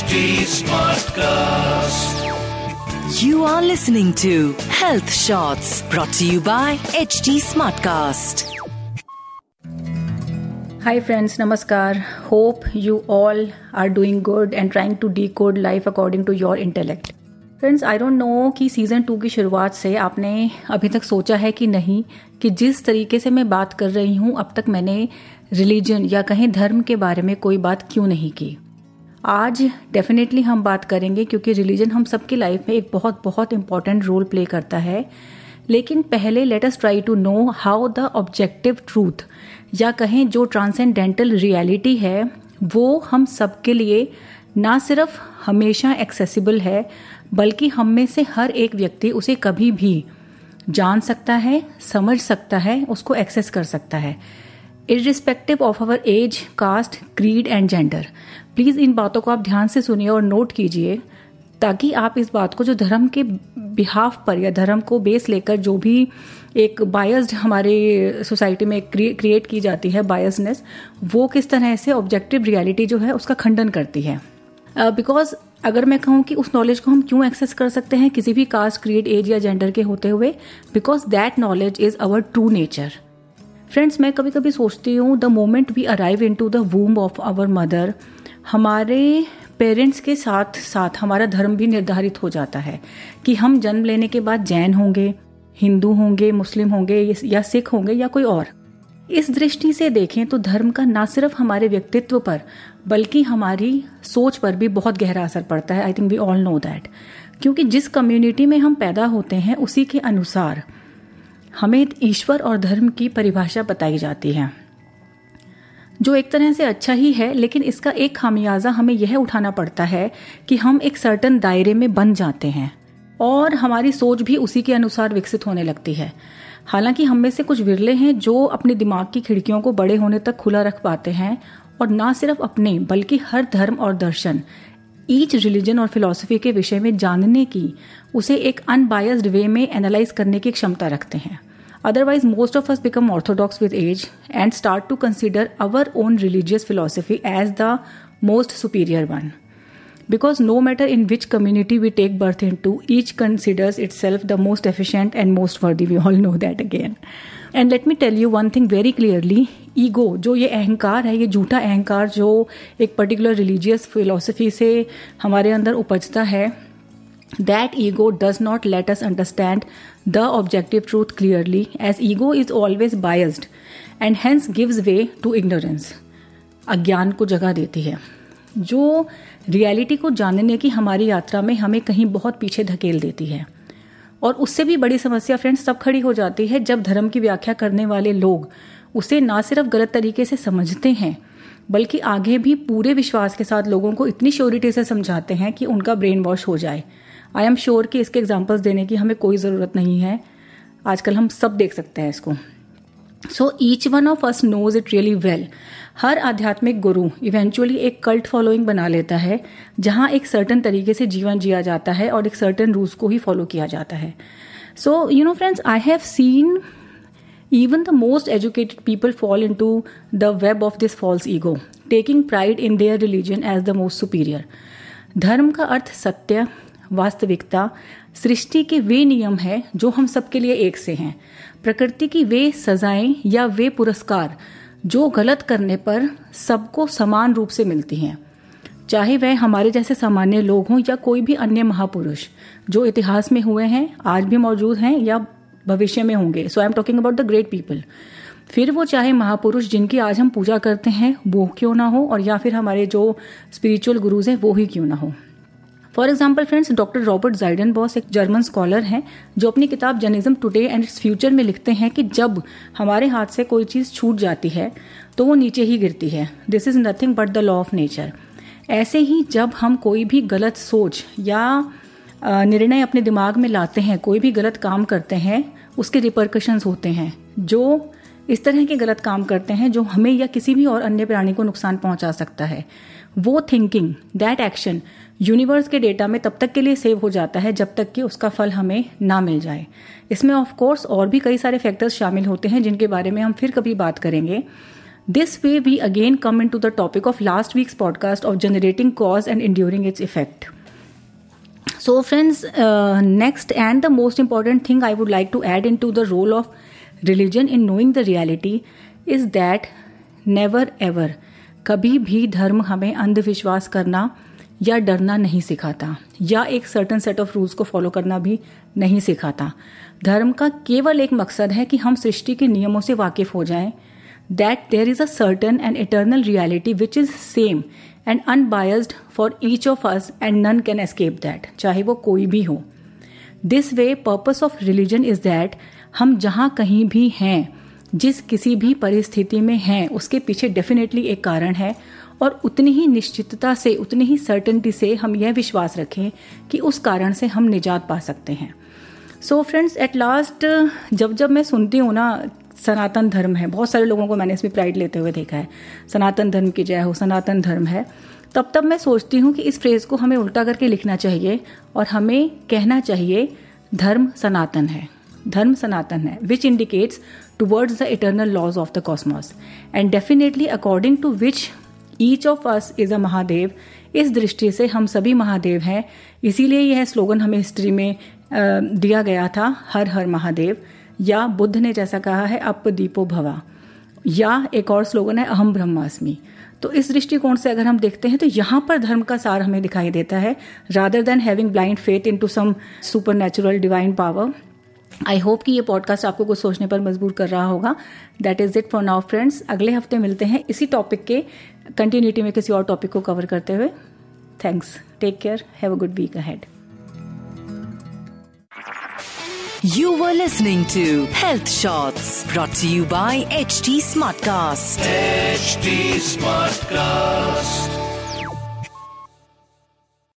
HD Smartcast. You are listening to Health Shots brought to you by HD Smartcast. Hi friends, namaskar. Hope you all are doing good and trying to decode life according to your intellect. Friends I don't know कि season two की शुरुआत से आपने अभी तक सोचा है कि नहीं कि जिस तरीके से मैं बात कर रही हूँ अब तक मैंने रिलीजन या कहीं धर्म के बारे में कोई बात क्यों नहीं की आज डेफिनेटली हम बात करेंगे क्योंकि रिलीजन हम सबकी लाइफ में एक बहुत बहुत इंपॉर्टेंट रोल प्ले करता है। लेकिन पहले let us try to know how the objective truth या कहें जो ट्रांसेंडेंटल रियलिटी है, वो हम सबके लिए ना सिर्फ़ हमेशा एक्सेसिबल है, बल्कि हम में से हर एक व्यक्ति उसे कभी भी जान सकता है, समझ सकता है, उसको एक्सेस कर सकता है। Irrespective of our age caste creed and gender please इन बातों को आप ध्यान से सुनिए और नोट कीजिए ताकि आप इस बात को जो धर्म के बिहाफ पर या धर्म को बेस लेकर जो भी एक बायस्ड हमारे सोसाइटी में क्रिएट की जाती है बायसनेस वो किस तरह से ऑब्जेक्टिव रियलिटी जो है उसका खंडन करती है। बिकॉज़ uh, अगर मैं कहूँ कि उस नॉलेज को हम क्यों एक्सेस कर सकते हैं किसी भी कास्ट क्रिएट एज या जेंडर के होते हुए because that knowledge is our true nature friends मैं कभी कभी सोचती हूँ the moment we arrive into the womb of our mother हमारे पेरेंट्स के साथ साथ हमारा धर्म भी निर्धारित हो जाता है कि हम जन्म लेने के बाद जैन होंगे, हिंदू होंगे, मुस्लिम होंगे, या सिख होंगे, या कोई और। इस दृष्टि से देखें तो धर्म का ना सिर्फ़ हमारे व्यक्तित्व पर, बल्कि हमारी सोच पर भी बहुत गहरा असर पड़ता है। I think we all know that क्योंकि जिस कम्युनिटी में हम पैदा होते हैं, उसी के अनुसार हमें ईश्वर और धर्म की परिभाषा बताई जाती है। जो एक तरह से अच्छा ही है, लेकिन इसका एक खामियाजा हमें यह उठाना पड़ता है कि हम एक सर्टन दायरे में बन जाते हैं और हमारी सोच भी उसी के अनुसार विकसित होने लगती है। हालाँकि हम में से कुछ विरले हैं जो अपने दिमाग की खिड़कियों को बड़े होने तक खुला रख पाते हैं और ना सिर्फ़ अपने, बल्कि हर धर्म और दर्शन ईच रिलीजन और फिलोसफी के विषय में जानने की, उसे एक अनबायस्ड वे में एनालाइज करने की क्षमता रखते हैं। Otherwise most of us become orthodox with age and start to consider our own religious philosophy as the most superior one because no matter in which community we take birth into, each considers itself the most efficient and most worthy. We all know that again. And let me tell you one thing very clearly ego जो ये अहंकार है ये झूठा अहंकार जो एक particular religious philosophy से हमारे अंदर उपजता है that ego does not let us understand the objective truth clearly as ego is always biased and hence gives way to ignorance अज्ञान को जगह देती है जो रियलिटी को जानने की हमारी यात्रा में हमें कहीं बहुत पीछे धकेल देती है। और उससे भी बड़ी समस्या फ्रेंड्स तब खड़ी हो जाती है जब धर्म की व्याख्या करने वाले लोग उसे ना सिर्फ़ गलत तरीके से समझते हैं, बल्कि आगे भी पूरे विश्वास के साथ लोगों को इतनी श्योरिटी से समझाते हैं कि उनका ब्रेन वॉश हो जाए। आई एम श्योर कि इसके एग्जाम्पल्स देने की हमें कोई ज़रूरत नहीं है। आजकल हम सब देख सकते हैं इसको। So each one of us knows it really well हर आध्यात्मिक गुरु इवेंचुअली एक कल्ट फॉलोइंग बना लेता है, जहाँ एक सर्टन तरीके से जीवन जिया जाता है और एक सर्टन रूल्स को ही फॉलो किया जाता है। So you know friends I have seen even the most educated people fall into the web of this false ego taking pride in their religion as the most superior धर्म का अर्थ सत्य, वास्तविकता सृष्टि के वे नियम है जो हम सबके लिए एक से हैं। प्रकृति की वे सजाएँ या वे पुरस्कार, जो गलत करने पर सबको समान रूप से मिलती हैं। चाहे वह हमारे जैसे सामान्य लोग हों या कोई भी अन्य महापुरुष, जो इतिहास में हुए हैं, आज भी मौजूद हैं या भविष्य में होंगे। So I am talking about the great people फिर वो चाहे महापुरुष जिनकी आज हम पूजा करते हैं, वो क्यों ना हो? और या फिर हमारे जो स्पिरिचुअल गुरुज हैं, वो ही क्यों ना हो? For example friends doctor Robert Zydenbos एक जर्मन स्कॉलर हैं, जो अपनी किताब Jainism today and its future में लिखते हैं कि जब हमारे हाथ से कोई चीज़ छूट जाती है तो वो नीचे ही गिरती है। This is nothing but the law of nature ऐसे ही जब हम कोई भी गलत सोच या निर्णय अपने दिमाग में लाते हैं, कोई भी गलत काम करते हैं, उसके रिपरकशंस होते हैं, जो इस तरह के गलत काम करते हैं, जो हमें या किसी भी और अन्य प्राणी को नुकसान पहुँचा सकता है। वो थिंकिंग दैट एक्शन यूनिवर्स के डेटा में तब तक के लिए सेव हो जाता है जब तक कि उसका फल हमें ना मिल जाए। इसमें ऑफ़ कोर्स और भी कई सारे फैक्टर्स शामिल होते हैं जिनके बारे में हम फिर कभी बात करेंगे। This way we again come into the topic of last week's podcast of generating cause and enduring its effect so friends next and the most important thing I would like to add into the role of religion in knowing the reality is that never ever कभी भी धर्म हमें अंधविश्वास करना या डरना नहीं सिखाता, या एक सर्टन सेट ऑफ़ रूल्स को फॉलो करना भी नहीं सिखाता। धर्म का केवल एक मकसद है कि हम सृष्टि के नियमों से वाकिफ हो जाएँ। That there is a certain and eternal reality which is same and unbiased for each of us and none can escape that चाहे वो कोई भी हो। This way purpose of religion is that हम जहाँ कहीं भी हैं जिस किसी भी परिस्थिति में हैं, उसके पीछे डेफिनेटली एक कारण है और उतनी ही निश्चितता से, उतनी ही सर्टनटी से हम यह विश्वास रखें कि उस कारण से हम निजात पा सकते हैं। सो फ्रेंड्स एट लास्ट जब जब मैं सुनती हूँ ना, सनातन धर्म है, बहुत सारे लोगों को मैंने इसमें प्राइड लेते हुए देखा है, सनातन धर्म की जय हो, सनातन धर्म है, तब तब मैं सोचती हूँ कि इस फ्रेज को हमें उल्टा करके लिखना चाहिए और हमें कहना चाहिए, धर्म सनातन है। धर्म सनातन है which indicates towards the eternal laws of the cosmos and definitely according to which each of us is a Mahadev इस दृष्टि से हम सभी महादेव हैं। इसीलिए यह स्लोगन हमें हिस्ट्री में दिया गया था, हर हर महादेव। या बुद्ध ने जैसा कहा है अप दीपो भवा। या एक और स्लोगन है, अहम ब्रह्मास्मि। तो इस दृष्टिकोण से अगर हम देखते हैं तो यहाँ पर धर्म का सार हमें दिखाई देता है। Rather than having blind faith into some supernatural divine power I hope कि ये पॉडकास्ट आपको कुछ सोचने पर मजबूर कर रहा होगा. That is it for now friends अगले हफ़्ते मिलते हैं इसी टॉपिक के कंटिन्यूटी में किसी और टॉपिक को कवर करते हुए. Thanks take care have a good week ahead You were listening to Health Shots brought to you by HT Smartcast. HT Smartcast.